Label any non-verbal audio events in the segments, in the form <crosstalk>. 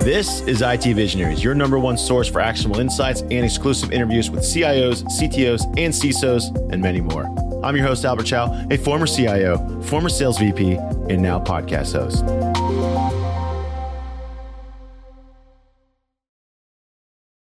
This is IT Visionaries, your number one source for actionable insights and exclusive interviews with CIOs, CTOs, and CISOs, and many more. I'm your host, Albert Chow, a former CIO, former sales VP, and now podcast host.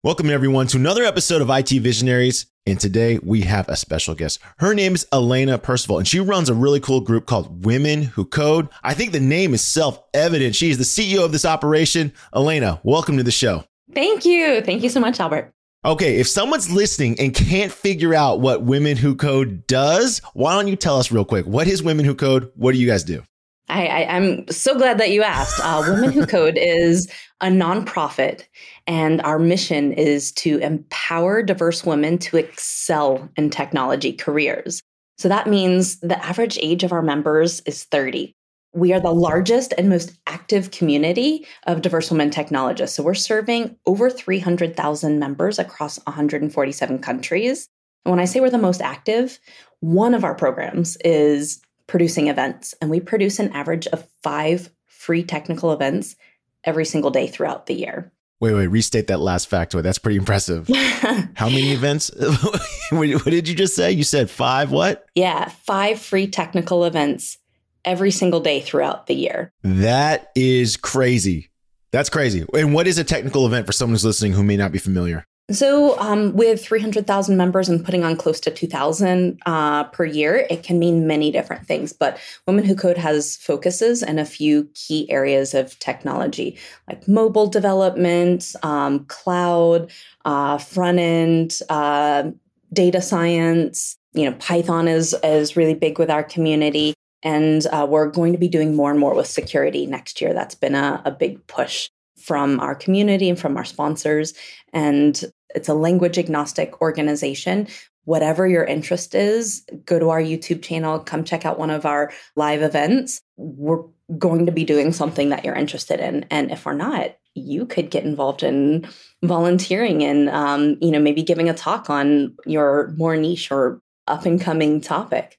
Welcome, everyone, to another episode of IT Visionaries. And today we have a special guest. Her name is Alaina Percival, and she runs a really cool group called Women Who Code. I think the name is self evident. She is the CEO of this operation. Alaina, welcome to the show. Thank you. Thank you so much, Albert. Okay, if someone's listening and can't figure out what Women Who Code does, why don't you tell us real quick? What is Women Who Code? What do you guys do? I, am so glad that you asked. Uh, Women Who Code <laughs> is a nonprofit, and our mission is to empower diverse women to excel in technology careers. So that means the average age of our members is 30. We are the largest and most active community of diverse women technologists. So we're serving over 300,000 members across 147 countries. And when I say we're the most active, one of our programs is producing events, and we produce an average of five free technical events every single day throughout the year. Wait, wait, restate that last factoid. That's pretty impressive. <laughs> How many events? <laughs> what did you just say? You said five what? Yeah, five free technical events every single day throughout the year. That is crazy. That's crazy. And what is a technical event for someone who's listening who may not be familiar? So, um, with 300,000 members and putting on close to 2,000 uh, per year, it can mean many different things. But Women Who Code has focuses in a few key areas of technology, like mobile development, um, cloud, uh, front end, uh, data science. You know, Python is is really big with our community, and uh, we're going to be doing more and more with security next year. That's been a, a big push from our community and from our sponsors. And it's a language agnostic organization. Whatever your interest is, go to our YouTube channel, come check out one of our live events. We're going to be doing something that you're interested in. And if we're not, you could get involved in volunteering and, um, you know, maybe giving a talk on your more niche or up and coming topic.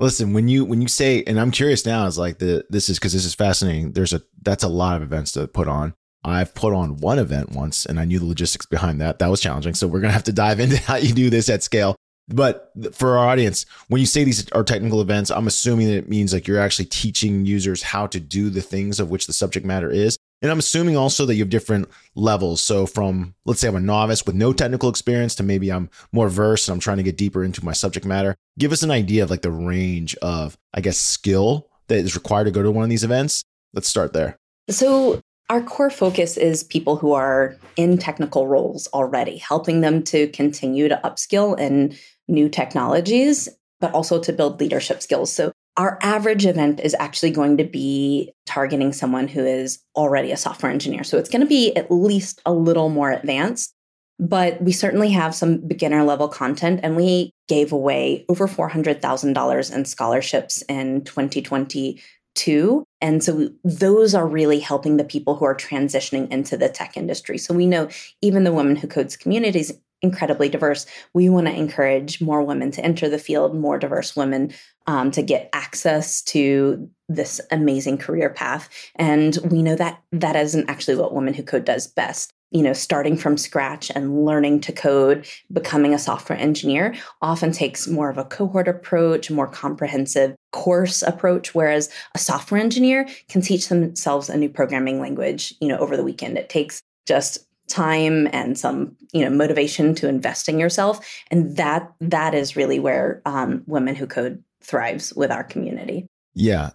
Listen, when you when you say, and I'm curious now, is like the this is because this is fascinating. There's a that's a lot of events to put on. I've put on one event once and I knew the logistics behind that. That was challenging. So we're going to have to dive <laughs> into how you do this at scale. But for our audience, when you say these are technical events, I'm assuming that it means like you're actually teaching users how to do the things of which the subject matter is. And I'm assuming also that you have different levels. So from, let's say I'm a novice with no technical experience to maybe I'm more versed and I'm trying to get deeper into my subject matter. Give us an idea of like the range of, I guess, skill that is required to go to one of these events. Let's start there. So our core focus is people who are in technical roles already, helping them to continue to upskill in new technologies, but also to build leadership skills. So, our average event is actually going to be targeting someone who is already a software engineer. So, it's going to be at least a little more advanced, but we certainly have some beginner level content. And we gave away over $400,000 in scholarships in 2020 too. And so those are really helping the people who are transitioning into the tech industry. So we know even the Women Who Codes community is incredibly diverse. We want to encourage more women to enter the field, more diverse women um, to get access to this amazing career path. And we know that that isn't actually what Women Who Code does best you know, starting from scratch and learning to code, becoming a software engineer often takes more of a cohort approach, more comprehensive course approach, whereas a software engineer can teach themselves a new programming language, you know, over the weekend. It takes just time and some you know motivation to invest in yourself and that that is really where um, women who code thrives with our community yeah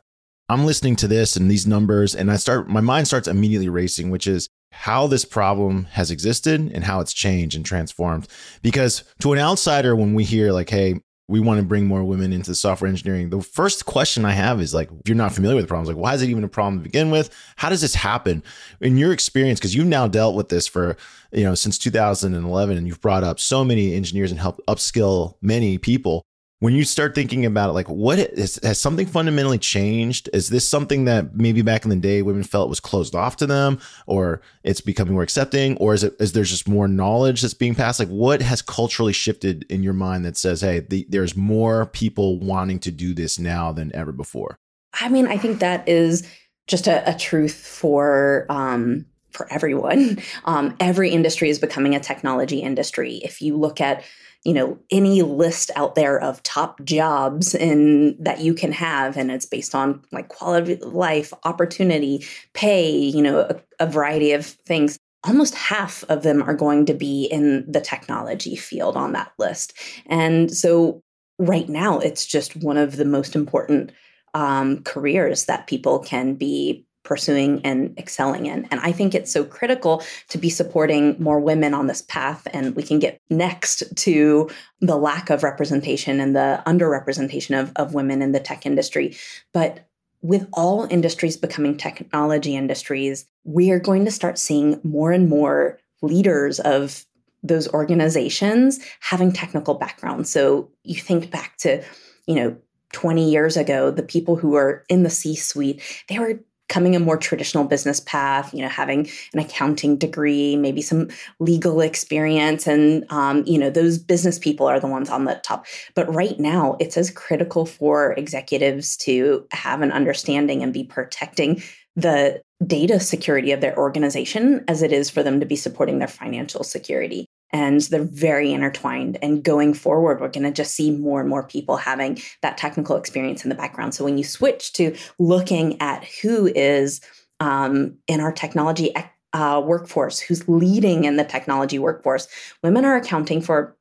i'm listening to this and these numbers and i start my mind starts immediately racing which is how this problem has existed and how it's changed and transformed. Because to an outsider, when we hear like, hey, we want to bring more women into software engineering. The first question I have is like, if you're not familiar with the problems, like, why is it even a problem to begin with? How does this happen in your experience? Because you've now dealt with this for, you know, since 2011 and you've brought up so many engineers and helped upskill many people when you start thinking about it, like what is, has something fundamentally changed? Is this something that maybe back in the day women felt was closed off to them, or it's becoming more accepting, or is it is there just more knowledge that's being passed? Like what has culturally shifted in your mind that says, hey, the, there's more people wanting to do this now than ever before? I mean, I think that is just a, a truth for um, for everyone. <laughs> Um, every industry is becoming a technology industry. If you look at you know any list out there of top jobs in that you can have and it's based on like quality of life opportunity pay you know a, a variety of things. Almost half of them are going to be in the technology field on that list. And so right now it's just one of the most important um, careers that people can be pursuing and excelling in. And I think it's so critical to be supporting more women on this path. And we can get next to the lack of representation and the underrepresentation of, of women in the tech industry. But with all industries becoming technology industries, we are going to start seeing more and more leaders of those organizations having technical backgrounds. So you think back to, you know, 20 years ago, the people who were in the C suite, they were coming a more traditional business path, you know, having an accounting degree, maybe some legal experience, and um, you know, those business people are the ones on the top. But right now, it's as critical for executives to have an understanding and be protecting the data security of their organization as it is for them to be supporting their financial security and they're very intertwined. And going forward, we're going to just see more and more people having that technical experience in the background. So when you switch to looking at who is um, in our technology uh, workforce, who's leading in the technology workforce, women are accounting for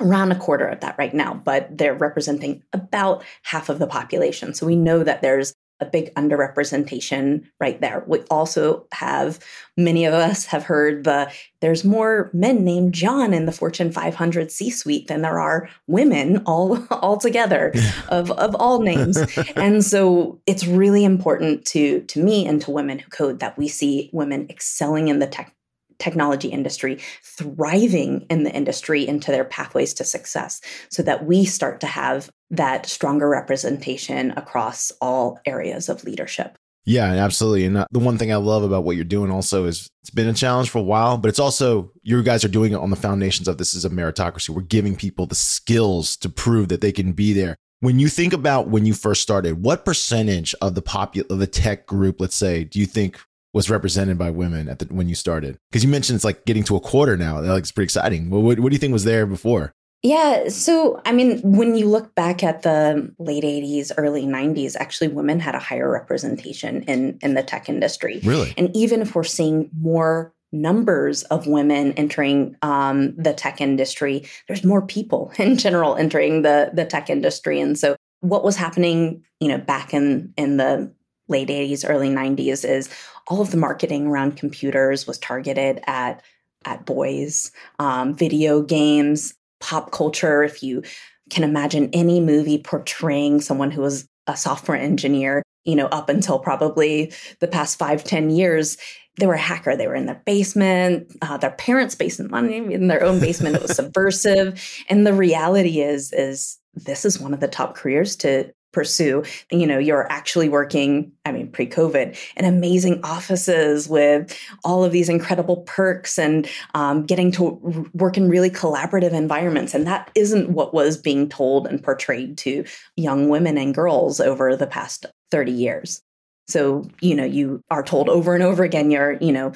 around a quarter of that right now, but they're representing about half of the population. So we know that there's a big underrepresentation right there. We also have many of us have heard the there's more men named John in the Fortune 500 C-suite than there are women all <laughs> all together <laughs> of of all names. and so it's really important to to me and to women who code that we see women excelling in the tech technology industry, thriving in the industry into their pathways to success so that we start to have that stronger representation across all areas of leadership. Yeah, absolutely. And uh, the one thing I love about what you're doing also is it's been a challenge for a while, but it's also you guys are doing it on the foundations of this is a meritocracy. We're giving people the skills to prove that they can be there. When you think about when you first started, what percentage of the popu- of the tech group, let's say, do you think was represented by women at the when you started? Because you mentioned it's like getting to a quarter now. Like it's pretty exciting. What, what, what do you think was there before? Yeah. So, I mean, when you look back at the late 80s, early 90s, actually women had a higher representation in, in the tech industry. Really? And even if we're seeing more numbers of women entering um, the tech industry, there's more people <laughs> in general entering the, the tech industry. And so, what was happening, you know, back in, in the late 80s, early 90s is all of the marketing around computers was targeted at at boys, um, video games, pop culture, if you can imagine any movie portraying someone who was a software engineer, you know, up until probably the past five, ten years, they were a hacker. They were in their basement, uh, their parents' basement, not even in their own basement. It was <laughs> subversive. And the reality is, is this is one of the top careers to pursue you know you're actually working i mean pre-covid in amazing offices with all of these incredible perks and um, getting to work in really collaborative environments. And that isn't what was being told and portrayed to young women and girls over the past 30 years. So you know you are told over and over again you're you know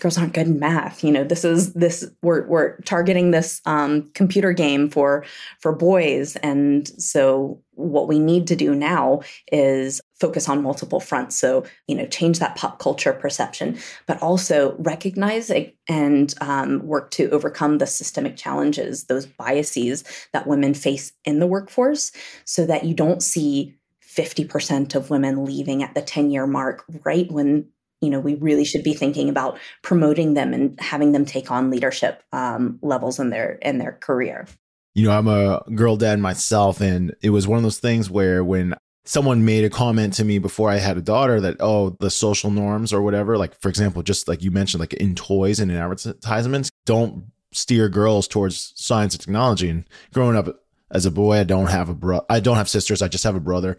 girls aren't good in math. You know this is this we're we're targeting this um, computer game for for boys. And so what we need to do now is focus on multiple fronts. So you know change that pop culture perception but also recognize and um, work to overcome the systemic challenges those biases that women face in the workforce so that you don't see 50% of women leaving at the 10 year mark right when you know we really should be thinking about promoting them and having them take on leadership um, levels in their in their career you know i'm a girl dad myself and it was one of those things where when someone made a comment to me before i had a daughter that oh the social norms or whatever like for example just like you mentioned like in toys and in advertisements don't steer girls towards science and technology and growing up as a boy i don't have a bro i don't have sisters i just have a brother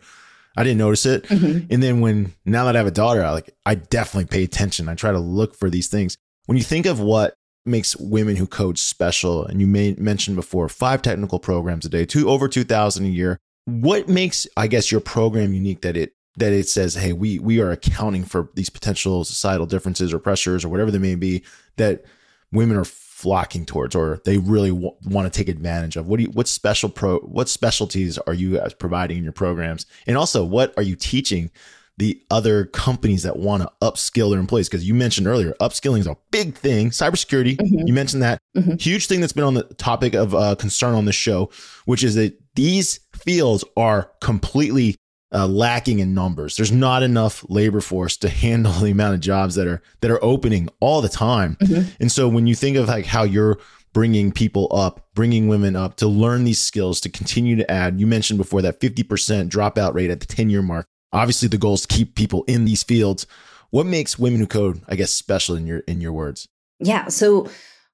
I didn't notice it. Mm-hmm. And then when now that I have a daughter, I like I definitely pay attention. I try to look for these things. When you think of what makes women who code special, and you may mentioned before, five technical programs a day, two over two thousand a year. What makes I guess your program unique that it that it says, hey, we we are accounting for these potential societal differences or pressures or whatever they may be that women are flocking towards or they really w- want to take advantage of? What do you what special pro what specialties are you guys providing in your programs? And also, what are you teaching the other companies that want to upskill their employees? Because you mentioned earlier, upskilling is a big thing. Cybersecurity, mm-hmm. you mentioned that mm-hmm. huge thing that's been on the topic of uh, concern on this show, which is that these fields are completely uh, lacking in numbers. There's not enough labor force to <laughs> handle the amount of jobs that are that are opening all the time. Mm-hmm. And so when you think of like how you're bringing people up, bringing women up to learn these skills to continue to add, you mentioned before that 50% dropout rate at the 10 year mark. Obviously, the goal is to keep people in these fields. What makes Women Who Code, I guess, special in your in your words? Yeah. So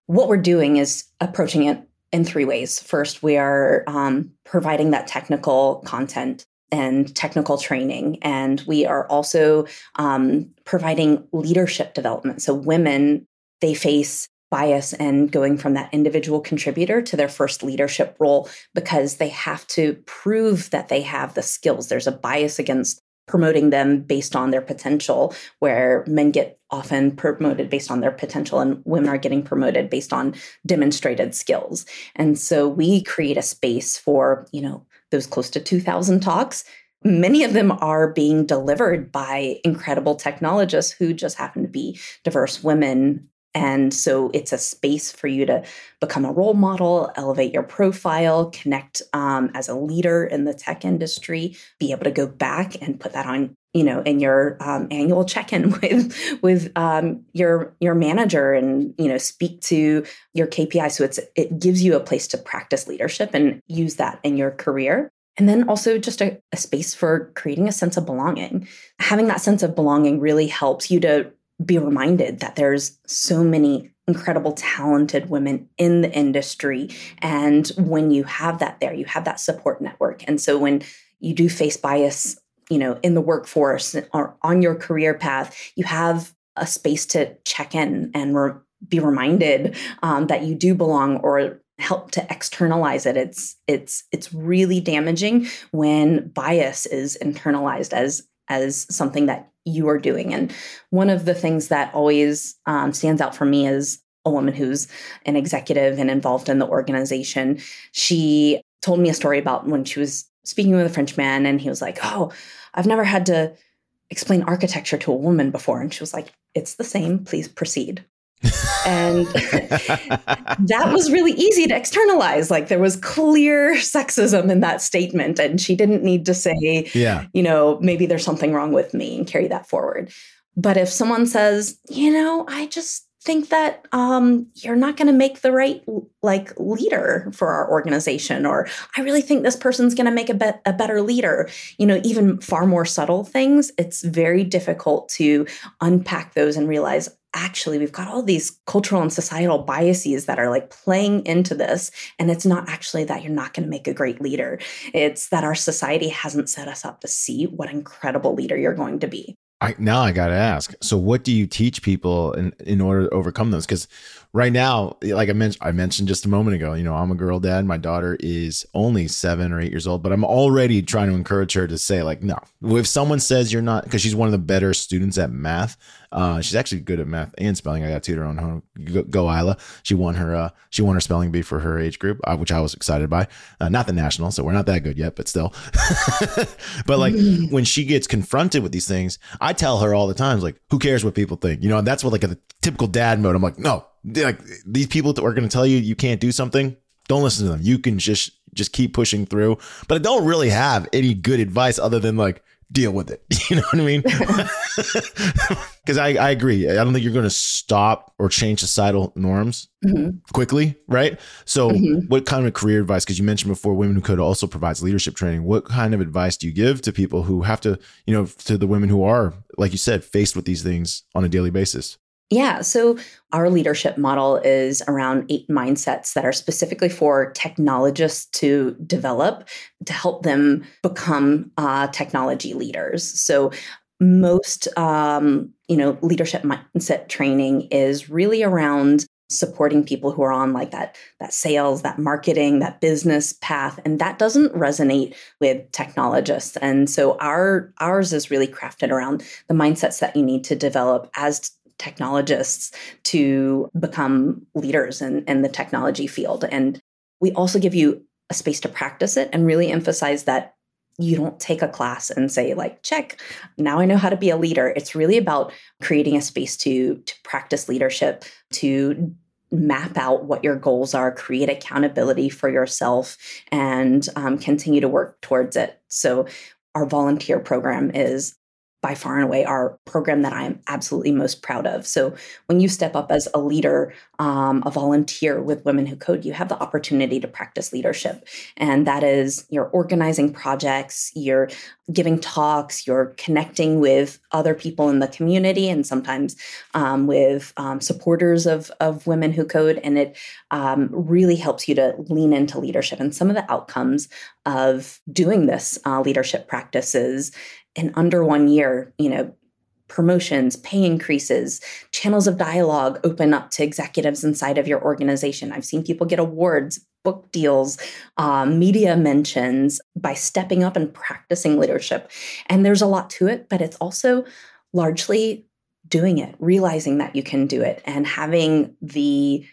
what we're doing is approaching it in three ways. First, we are um, providing that technical content and technical training. And we are also um, providing leadership development. So women, they face bias and going from that individual contributor to their first leadership role because they have to prove that they have the skills. There's a bias against promoting them based on their potential, where men get often promoted based on their potential and women are getting promoted based on demonstrated skills. And so we create a space for, you know, those close to 2,000 talks. Many of them are being delivered by incredible technologists who just happen to be diverse women. And so it's a space for you to become a role model, elevate your profile, connect um, as a leader in the tech industry, be able to go back and put that on you know in your um, annual check-in <laughs> with with um, your your manager and you know speak to your kpi so it's it gives you a place to practice leadership and use that in your career. And then also just a, a space for creating a sense of belonging. Having that sense of belonging really helps you to be reminded that there's so many incredible talented women in the industry. And when you have that there you have that support network. And so when you do face bias you know in the workforce or on your career path you have a space to check in and re- be reminded um, that you do belong or help to externalize it. It's it's it's really damaging when bias is internalized as as something that you are doing and one of the things that always um, stands out for me is a woman who's an executive and involved in the organization she told me a story about when she was speaking with a french man and he was like oh I've never had to explain architecture to a woman before. And she was like, It's the same. Please proceed. And that was really easy to externalize. Like there was clear sexism in that statement. And she didn't need to say, yeah. you know, maybe there's something wrong with me and carry that forward. But if someone says, you know, I just think that um, you're not going to make the right like leader for our organization or i really think this person's going to make a, be- a better leader you know even far more subtle things it's very difficult to unpack those and realize actually we've got all these cultural and societal biases that are like playing into this and it's not actually that you're not going to make a great leader. It's that our society hasn't set us up to see what incredible leader you're going to be I, now I got to ask. So, what do you teach people in, in order to overcome those? Because right now, like I mentioned, I mentioned just a moment ago, you know, I'm a girl dad. My daughter is only seven or eight years old, but I'm already trying to encourage her to say, like, no. If someone says you're not, because she's one of the better students at math, uh, she's actually good at math and spelling. I got tutor on home. Go, go Isla. She won her uh, she won her spelling bee for her age group, uh, which I was excited by. Uh, not the national, so we're not that good yet, but still. <laughs> but like when she gets confronted with these things, I tell her all the times, like, who cares what people think? You know, and that's what like a typical dad mode. I'm like, no, like these people that are going to tell you you can't do something. Don't listen to them. You can just just keep pushing through. But I don't really have any good advice other than like deal with it. <laughs> You know what I mean? <laughs> Because I, I agree. I don't think you're going to stop or change societal norms mm-hmm. quickly, right? So, mm-hmm. what kind of career advice? Because you mentioned before, Women Who Code also provides leadership training. What kind of advice do you give to people who have to, you know, to the women who are, like you said, faced with these things on a daily basis? Yeah. So our leadership model is around eight mindsets that are specifically for technologists to develop to help them become uh, technology leaders. So most, um, you know, leadership mindset training is really around supporting people who are on like that that sales that marketing that business path and that doesn't resonate with technologists and so our ours is really crafted around the mindsets that you need to develop as technologists to become leaders in, in the technology field. And we also give you a space to practice it and really emphasize that you don't take a class and say like check now i know how to be a leader. It's really about creating a space to to practice leadership to map out what your goals are create accountability for yourself and um, continue to work towards it. So our volunteer program is by far and away our program that I am absolutely most proud of. So when you step up as a leader, um, a volunteer with Women Who Code, you have the opportunity to practice leadership. And that is you're organizing projects, you're giving talks, you're connecting with other people in the community and sometimes um, with um, supporters of, of Women Who Code. And it um, really helps you to lean into leadership. And some of the outcomes of doing this uh, leadership practices in under one year, you know, promotions, pay increases, channels of dialogue open up to executives inside of your organization. I've seen people get awards, book deals, um, media mentions by stepping up and practicing leadership. And there's a lot to it, but it's also largely doing it, realizing that you can do it, and having the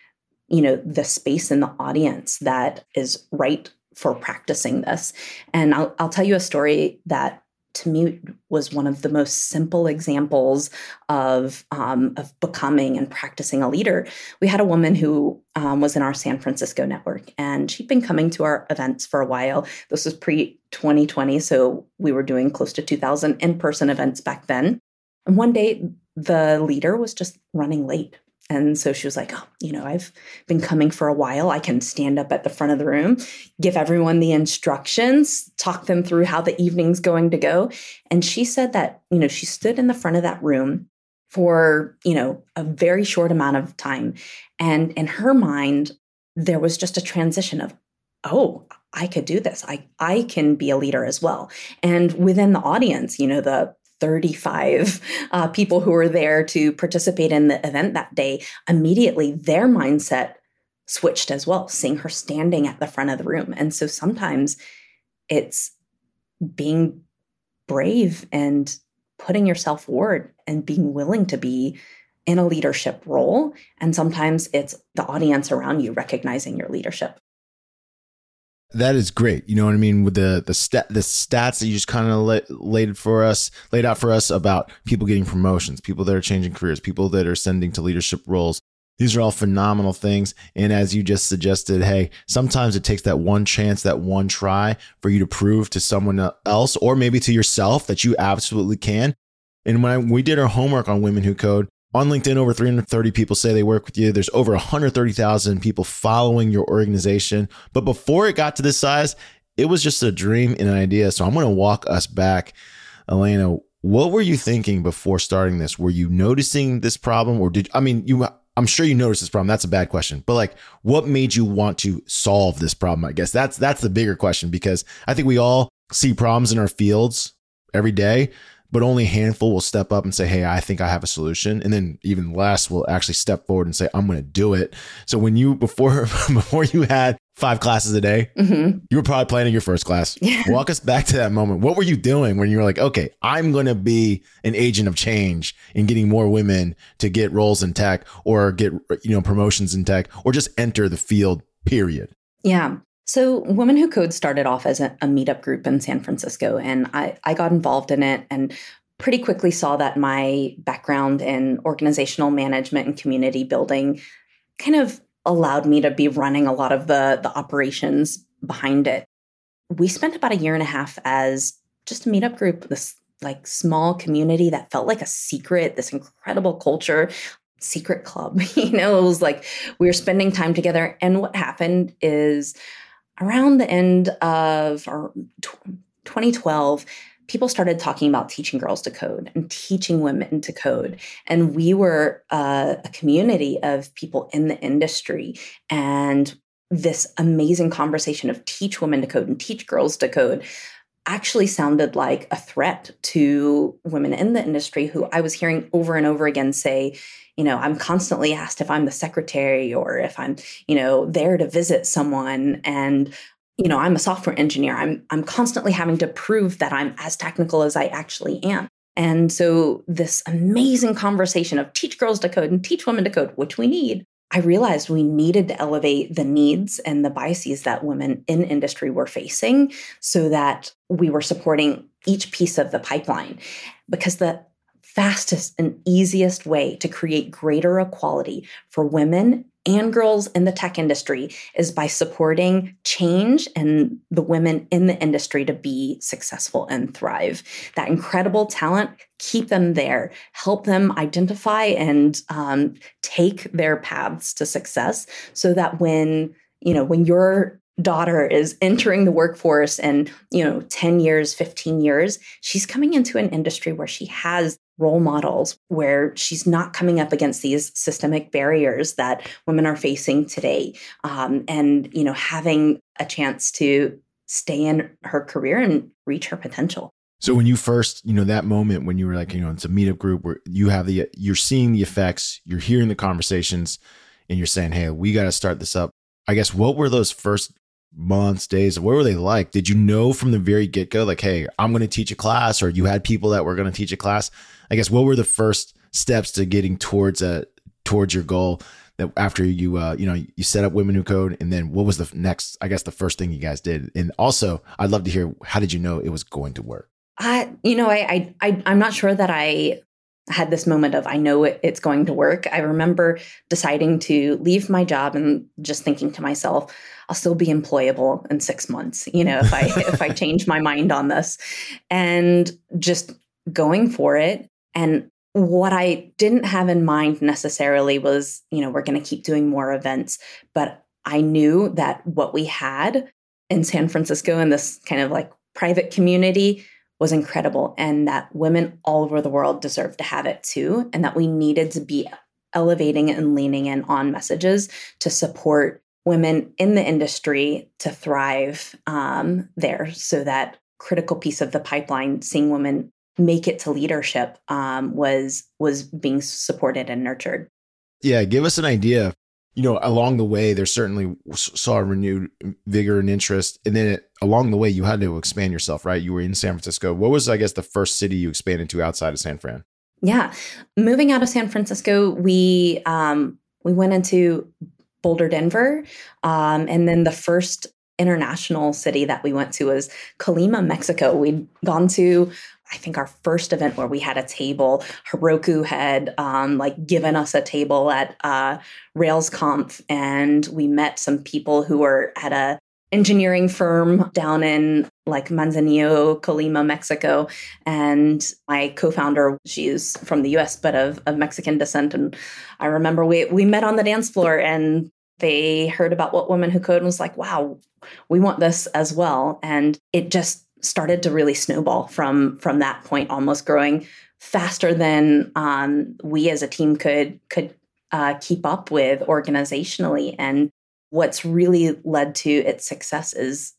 you know the space in the audience that is right for practicing this and I'll, I'll tell you a story that to me was one of the most simple examples of um, of becoming and practicing a leader. We had a woman who um, was in our San Francisco network, and she'd been coming to our events for a while. This was pre 2020, so we were doing close to 2,000 in person events back then. And one day, the leader was just running late and so she was like, Oh, you know, I've been coming for a while. I can stand up at the front of the room, give everyone the instructions, talk them through how the evening's going to go. And she said that, you know, she stood in the front of that room for, you know, a very short amount of time. And in her mind, there was just a transition of, oh, I could do this. I I can be a leader as well. And within the audience, you know, the 35 uh, people who were there to participate in the event that day, immediately their mindset switched as well, seeing her standing at the front of the room. And so sometimes it's being brave and putting yourself forward and being willing to be in a leadership role. And sometimes it's the audience around you recognizing your leadership. That is great. You know what I mean with the the stat the stats that you just kind of la- laid for us, laid out for us about people getting promotions, people that are changing careers, people that are ascending to leadership roles. These are all phenomenal things. And as you just suggested, hey, sometimes it takes that one chance, that one try for you to prove to someone else or maybe to yourself that you absolutely can. And when I, we did our homework on Women Who Code, on LinkedIn, over 330 people say they work with you. There's over 130,000 people following your organization. But before it got to this size, it was just a dream and an idea. So I'm going to walk us back. Alaina, what were you thinking before starting this? Were you noticing this problem or did, I mean, you, I'm sure you noticed this problem. That's a bad question. But like, what made you want to solve this problem? I guess that's, that's the bigger question because I think we all see problems in our fields every day but only a handful will step up and say, Hey, I think I have a solution. And then even less will actually step forward and say, I'm going to do it. So when you, before, <laughs> before you had five classes a day, mm-hmm. you were probably planning your first class. <laughs> Yeah. Walk us back to that moment. What were you doing when you were like, okay, I'm going to be an agent of change in getting more women to get roles in tech or get, you know, promotions in tech or just enter the field, period? Yeah. So, Women Who Code started off as a, a, meetup group in San Francisco, and I, I got involved in it and pretty quickly saw that my background in organizational management and community building kind of allowed me to be running a lot of the, the operations behind it. We spent about a year and a half as just a meetup group, this like small community that felt like a secret, this incredible culture secret club. <laughs> you know, it was like we were spending time together. And what happened is around the end of 2012, people started talking about teaching girls to code and teaching women to code. And we were uh, a community of people in the industry and this amazing conversation of teach women to code and teach girls to code actually sounded like a threat to women in the industry who I was hearing over and over again say, you know, I'm constantly asked if I'm the secretary or if I'm, you know, there to visit someone and you know, I'm a software engineer. I'm I'm constantly having to prove that I'm as technical as I actually am. And so this amazing conversation of teach girls to code and teach women to code, which we need, I realized we needed to elevate the needs and the biases that women in industry were facing so that we were supporting each piece of the pipeline. Because the fastest and easiest way to create greater equality for women and girls in the tech industry is by supporting change and the women in the industry to be successful and thrive. That incredible talent, keep them there, help them identify and um, take their paths to success so that when you know when your daughter is entering the workforce and you know 10 years 15 years she's coming into an industry where she has role models where she's not coming up against these systemic barriers that women are facing today. Um, and you know having a chance to stay in her career and reach her potential. So when you first you know that moment when you were like you know it's a meetup group where you have the you're seeing the effects you're hearing the conversations and you're saying hey we got to start this up. I guess what were those first months, days? What were they like? Did you know from the very get go, like, hey, I'm going to teach a class, or you had people that were going to teach a class? I guess what were the first steps to getting towards a towards your goal? That after you uh, you know you set up Women Who Code, and then what was the next? I guess the first thing you guys did, and also I'd love to hear how did you know it was going to work? I, you know, I, I, I I'm not sure that I had this moment of I know it, it's going to work. I remember deciding to leave my job and just thinking to myself, I'll still be employable in six months. You know, if I <laughs> if I change my mind on this, and just going for it. And what I didn't have in mind necessarily was, you know, we're going to keep doing more events, but I knew that what we had in San Francisco in this kind of like private community was incredible and that women all over the world deserve to have it too and that we needed to be elevating and leaning in on messages to support women in the industry to thrive um, there so that critical piece of the pipeline seeing women make it to leadership um, was was being supported and nurtured. Yeah give us an idea you know, along the way, there certainly saw a renewed vigor and interest. And then it, along the way, you had to expand yourself, right? You were in San Francisco. What was, I guess, the first city you expanded to outside of San Fran? Yeah, moving out of San Francisco, we um, we went into Boulder, Denver, um, and then the first international city that we went to was Colima, Mexico. We'd gone to I think our first event where we had a table, Heroku had um, like given us a table at uh, RailsConf, and we met some people who were at a engineering firm down in like Manzanillo, Colima, Mexico. And my co-founder, she's from the US, but of, of Mexican descent. And I remember we we met on the dance floor and they heard about what women who code and was like, wow, we want this as well. And it just started to really snowball from from that point, almost growing faster than um, we as a team could could uh, keep up with organizationally. And what's really led to its success is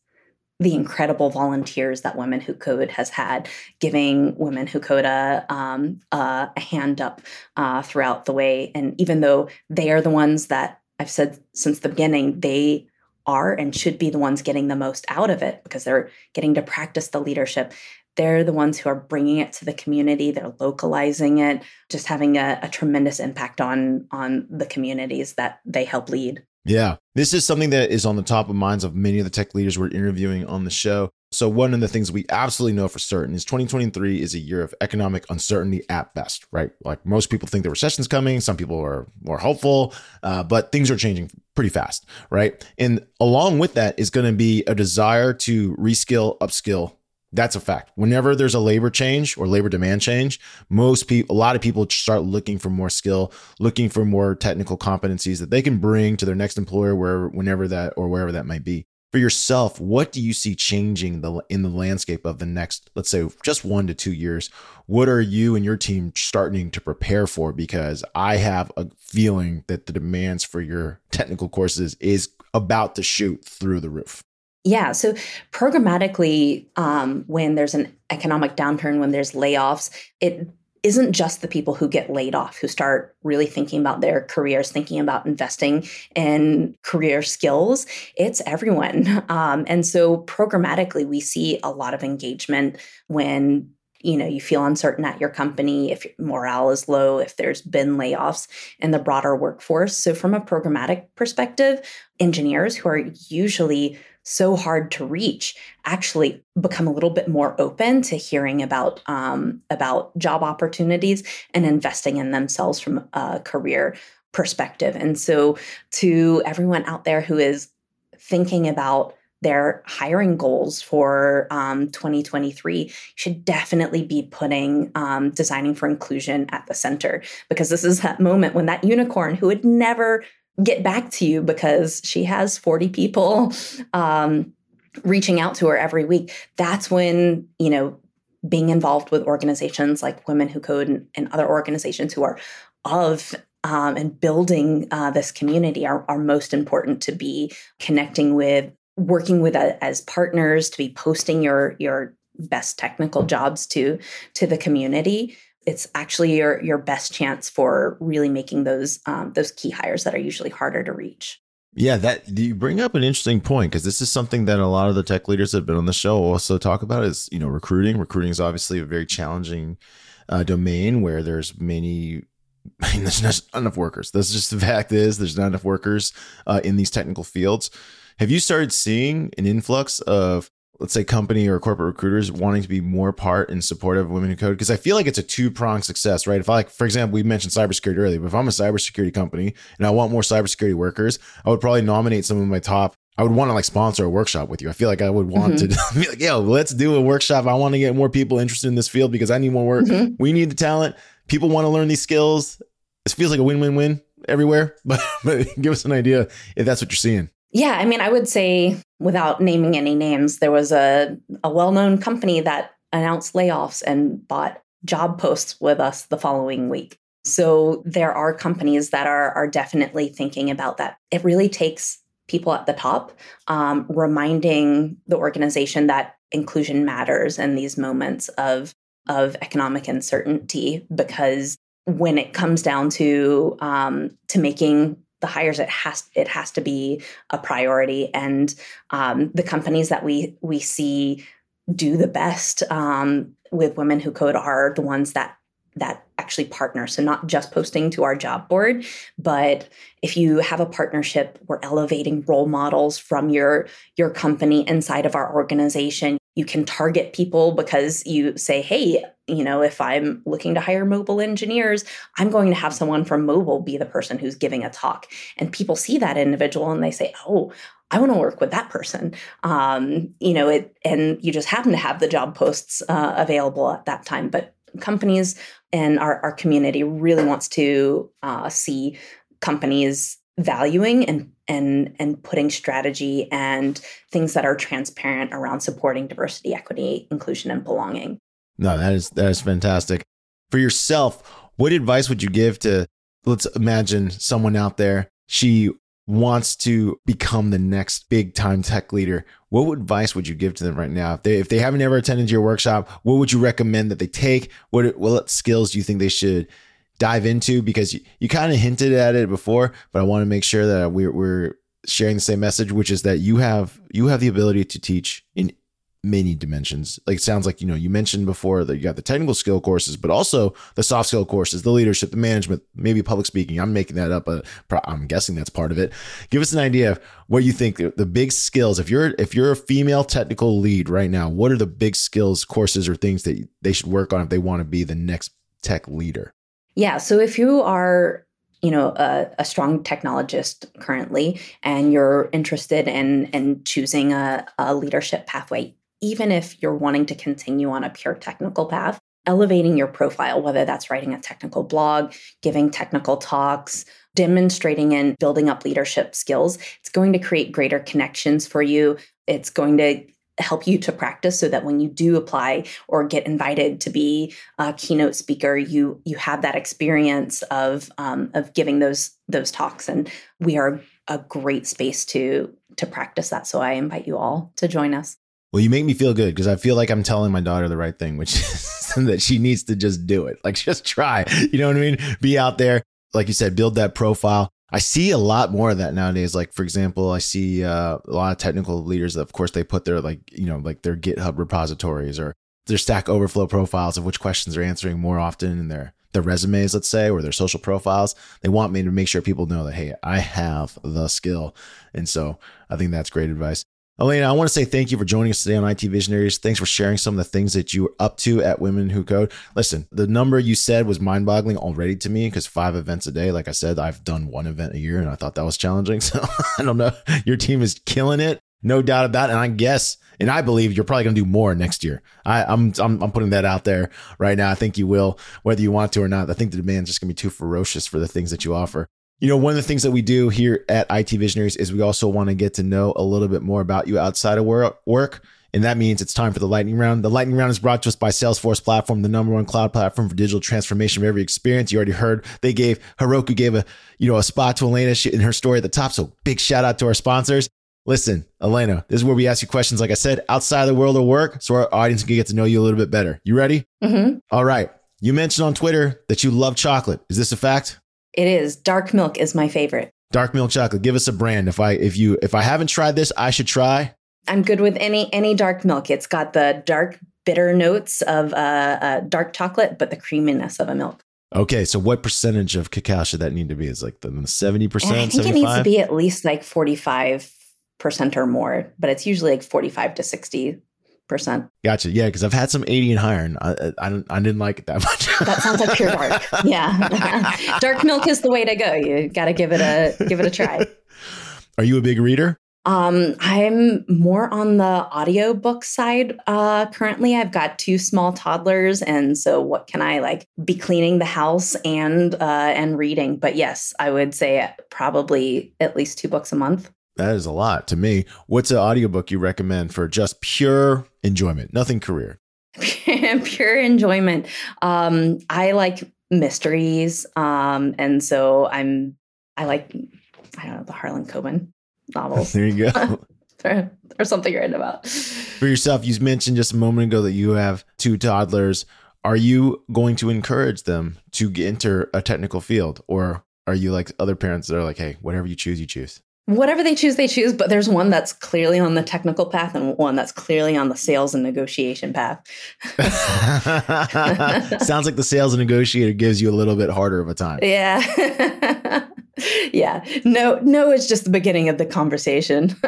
the incredible volunteers that Women Who Code has had, giving Women Who Code a, um, a, a hand up uh, throughout the way. And even though they are the ones that I've said since the beginning, they are and should be the ones getting the most out of it because they're getting to practice the leadership. They're the ones who are bringing it to the community. They're localizing it, just having a, a tremendous impact on on the communities that they help lead. Yeah, this is something that is on the top of minds of many of the tech leaders we're interviewing on the show. So, one of the things we absolutely know for certain is 2023 is a year of economic uncertainty at best, right? Like most people think the recession's coming, some people are more hopeful, uh, but things are changing pretty fast, right? And along with that is going to be a desire to reskill, upskill. That's a fact. Whenever there's a labor change or labor demand change, most people, a lot of people start looking for more skill, looking for more technical competencies that they can bring to their next employer, wherever, whenever that or wherever that might be for yourself, what do you see changing the in the landscape of the next, let's say, just one to two years? What are you and your team starting to prepare for? Because I have a feeling that the demands for your technical courses is about to shoot through the roof. Yeah. So programmatically, um, when there's an economic downturn, when there's layoffs, it isn't just the people who get laid off who start really thinking about their careers, thinking about investing in career skills. It's everyone. <laughs> Um, and so programmatically, we see a lot of engagement when you know you feel uncertain at your company if morale is low if there's been layoffs in the broader workforce. So from a programmatic perspective engineers who are usually so hard to reach actually become a little bit more open to hearing about um, about job opportunities and investing in themselves from a career perspective. And so to everyone out there who is thinking about their hiring goals for um, 2023 should definitely be putting um, designing for inclusion at the center. Because this is that moment when that unicorn who would never get back to you because she has 40 people um, reaching out to her every week that's when you know being involved with organizations like women who code and, and other organizations who are of um, and building uh, this community are, are most important to be connecting with working with a, uh, as partners to be posting your your best technical jobs to to the community it's actually your your best chance for really making those um, those key hires that are usually harder to reach yeah that you bring up an interesting point because this is something that a lot of the tech leaders that have been on the show also talk about is you know recruiting recruiting is obviously a very challenging uh, domain where there's many I <laughs> mean, there's not enough workers. That's just the fact is there's not enough workers uh, in these technical fields. Have you started seeing an influx of let's say company or corporate recruiters wanting to be more part and supportive of women who code? Because i feel like it's a two-pronged success right? If i like for example we mentioned cybersecurity earlier but if i'm a cybersecurity company and i want more cybersecurity workers i would probably nominate some of my top i would want to like sponsor a workshop with you. I feel like i would want mm-hmm. to <laughs> be like yo let's do a workshop. I want to get more people interested in this field because i need more work. Mm-hmm. we need the talent. People want to learn these skills. It feels like a win-win-win everywhere <laughs> but, but give us an idea if that's what you're seeing yeah, I mean, I would say without naming any names, there was a, a well known company that announced layoffs and bought job posts with us the following week. So there are companies that are, are definitely thinking about that. It really takes people at the top um, reminding the organization that inclusion matters in these moments of, of economic uncertainty because when it comes down to um, to making the hires it has it has to be a priority. And um, the companies that we we see do the best um, with women who code are the ones that that actually partner. So not just posting to our job board but if you have a partnership we're elevating role models from your your company inside of our organization. You can target people because you say hey you know if i'm looking to hire mobile engineers i'm going to have someone from mobile be the person who's giving a talk and people see that individual and they say oh I want to work with that person. Um, you know, it, and you just happen to have the job posts uh, available at that time. But companies and our, our community really wants to uh, see companies valuing and and and putting strategy and things that are transparent around supporting diversity, equity, inclusion, and belonging. No, that is that is fantastic. For yourself, what advice would you give to let's imagine someone out there, she wants to become the next big time tech leader. What advice would you give to them right now? If they if they haven't ever attended your workshop, what would you recommend that they take? What what skills do you think they should dive into because you, you kind of hinted at it before, but I want to make sure that we're, we're sharing the same message, which is that you have you have the ability to teach in many dimensions. Like it sounds like you know you mentioned before that you got the technical skill courses, but also the soft skill courses, the leadership, the management, maybe public speaking. I'm making that up, but I'm guessing that's part of it. Give us an idea of what you think the big skills. If you're if you're a female technical lead right now, what are the big skills courses or things that they should work on if they want to be the next tech leader? Yeah. So if you are you know a, a, strong technologist currently and you're interested in in choosing a, a leadership pathway even if you're wanting to continue on a pure technical path elevating your profile whether that's writing a technical blog giving technical talks demonstrating and building up leadership skills it's going to create greater connections for you. It's going to help you to practice so that when you do apply or get invited to be a keynote speaker you you have that experience of um, of giving those those talks. And we are a great space to to practice that. So i invite you all to join us well you make me feel good because i feel like i'm telling my daughter the right thing which <laughs> is that she needs to just do it like just try you know what i mean be out there like you said build that profile I see a lot more of that nowadays. Like for example, I see uh, a lot of technical leaders. Of course, they put their like you know like their GitHub repositories or their Stack Overflow profiles of which questions they're answering more often in their their resumes, let's say, or their social profiles. They want me to make sure people know that hey, I have the skill, and so I think that's great advice. Alaina, I want to say thank you for joining us today on IT Visionaries. Thanks for sharing some of the things that you were up to at Women Who Code. Listen, the number you said was mind boggling already to me because five events a day, like I said, I've done one event a year and I thought that was challenging. <laughs> So I don't know. Your team is killing it. No doubt about it. And I guess, and I believe you're probably going to do more next year. I, am I'm, I'm, I'm putting that out there right now. I think you will, whether you want to or not. I think the demand's just going to be too ferocious for the things that you offer. You know, one of the things that we do here at IT Visionaries is we also want to get to know a little bit more about you outside of work. And that means it's time for the lightning round. The lightning round is brought to us by Salesforce Platform, the number one cloud platform for digital transformation of every experience. You already heard they gave Heroku gave a you know a spot to Alaina in her story at the top. So big shout out to our sponsors. Listen, Alaina, this is where we ask you questions, like I said, outside of the world of work, so our audience can get to know you a little bit better. You ready? Mm-hmm. All right. You mentioned on Twitter that you love chocolate. Is this a fact? It is. Dark milk is my favorite. Dark milk chocolate. Give us a brand. If I if you if I haven't tried this, I should try. I'm good with any any dark milk. It's got the dark bitter notes of uh, uh, dark chocolate, but the creaminess of a milk. Okay, so what percentage of cacao should that need to be? Is like the seventy percent? I think 75? it needs to be at least like forty five percent or more, but it's usually like forty five to sixty percent. Gotcha. Yeah, because I've had some eighty and higher, and I, I, I didn't like it that <laughs> much. that sounds like pure dark. <laughs> Yeah, <laughs> dark milk is the way to go. You got to give it a give it a try. Are you a big reader? Um, I'm more on the audiobook side uh, currently. I've got two small toddlers, and so what can I like be cleaning the house and uh, and reading? But yes, I would say probably at least two books a month. That is a lot to me. What's an audiobook you recommend for just pure enjoyment, nothing career? <laughs> pure enjoyment. Um, I like mysteries, um, and so I'm I like I don't know the Harlan Coben novels. <laughs> there you go. <laughs> or, something you're into about. For yourself, you mentioned just a moment ago that you have two toddlers. Are you going to encourage them to enter a technical field, or are you like other parents that are like, "Hey, whatever you choose, you choose"? Whatever they choose, they choose. But there's one that's clearly on the technical path and one that's clearly on the sales and negotiation path. <laughs> Sounds like the sales and negotiator gives you a little bit harder of a time. Yeah. <laughs> yeah. No, no, it's just the beginning of the conversation. <laughs>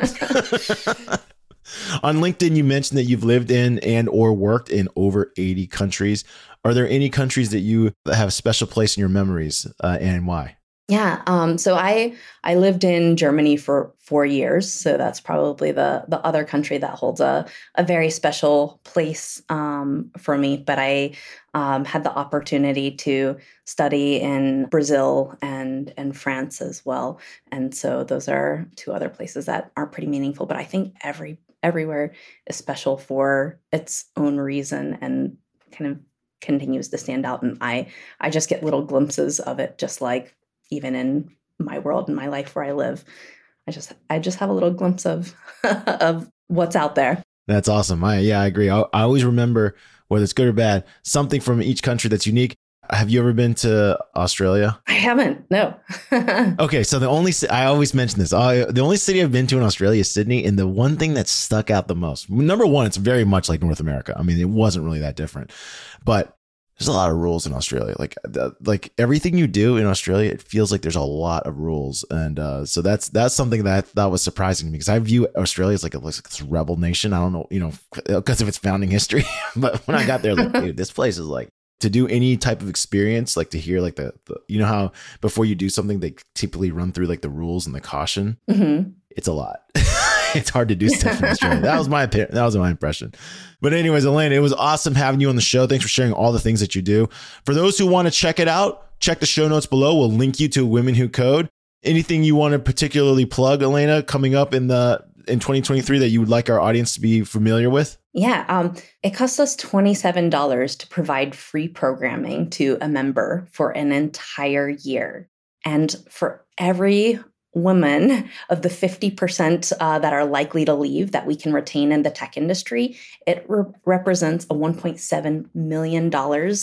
on LinkedIn, you mentioned that you've lived in and or worked in over 80 countries. Are there any countries that you have a special place in your memories uh, and why? Yeah. Um, so I I lived in Germany for four years. So that's probably the the other country that holds a a very special place um, for me. But I um, had the opportunity to study in Brazil and and France as well. And so those are two other places that are pretty meaningful. But I think every everywhere is special for its own reason and kind of continues to stand out and i i just get little glimpses of it just like even in my world and my life where I live. I just I just have a little glimpse of <laughs> of what's out there. That's awesome. I yeah, I agree. I, I always remember whether it's good or bad, something from each country that's unique. Have you ever been to Australia? I haven't. No. <laughs> okay, so the only I always mention this. Uh, the only city I've been to in Australia is Sydney, and the one thing that stuck out the most. Number one, it's very much like North America. I mean, it wasn't really that different, but there's a lot of rules in Australia. Like the, like everything you do in Australia, it feels like there's a lot of rules, and uh, so that's that's something that that was surprising to me because I view Australia as like a like this rebel nation. I don't know, you know, <laughs> because of its founding history. <laughs> but when I got there, like, dude, this place is like to do any type of experience, like to hear like the, the you know how before you do something they typically run through like the rules and the caution. Mm-hmm. It's a lot. <laughs> <laughs> it's hard to do stuff in Australia. That was my that was my impression. But anyways, Alaina, it was awesome having you on the show. Thanks for sharing all the things that you do. For those who want to check it out, check the show notes below. We'll link you to Women Who Code. Anything you want to particularly plug, Alaina, coming up in the in 2023 that you would like our audience to be familiar with? Yeah, um, it costs us $27 to provide free programming to a member for an entire year. And for every woman of the 50% uh, that are likely to leave that we can retain in the tech industry, it re- represents a $1.7 million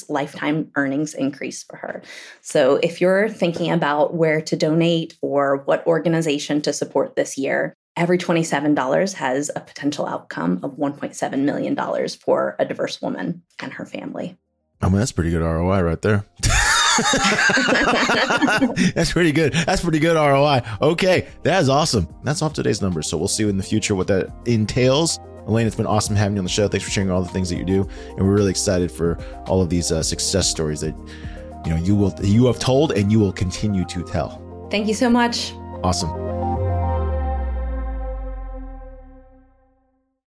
lifetime earnings increase for her. So if you're thinking about where to donate or what organization to support this year, every $27 has a potential outcome of $1.7 million for a diverse woman and her family. I mean, that's pretty good ROI right there. <laughs> <laughs> that's pretty good. That's pretty good ROI. Okay, that is awesome. That's off today's numbers. So we'll see in the future what that entails. Elaine, it's been awesome having you on the show. Thanks for sharing all the things that you do, and we're really excited for all of these uh, success stories that you know you will you have told and you will continue to tell. Thank you so much. Awesome.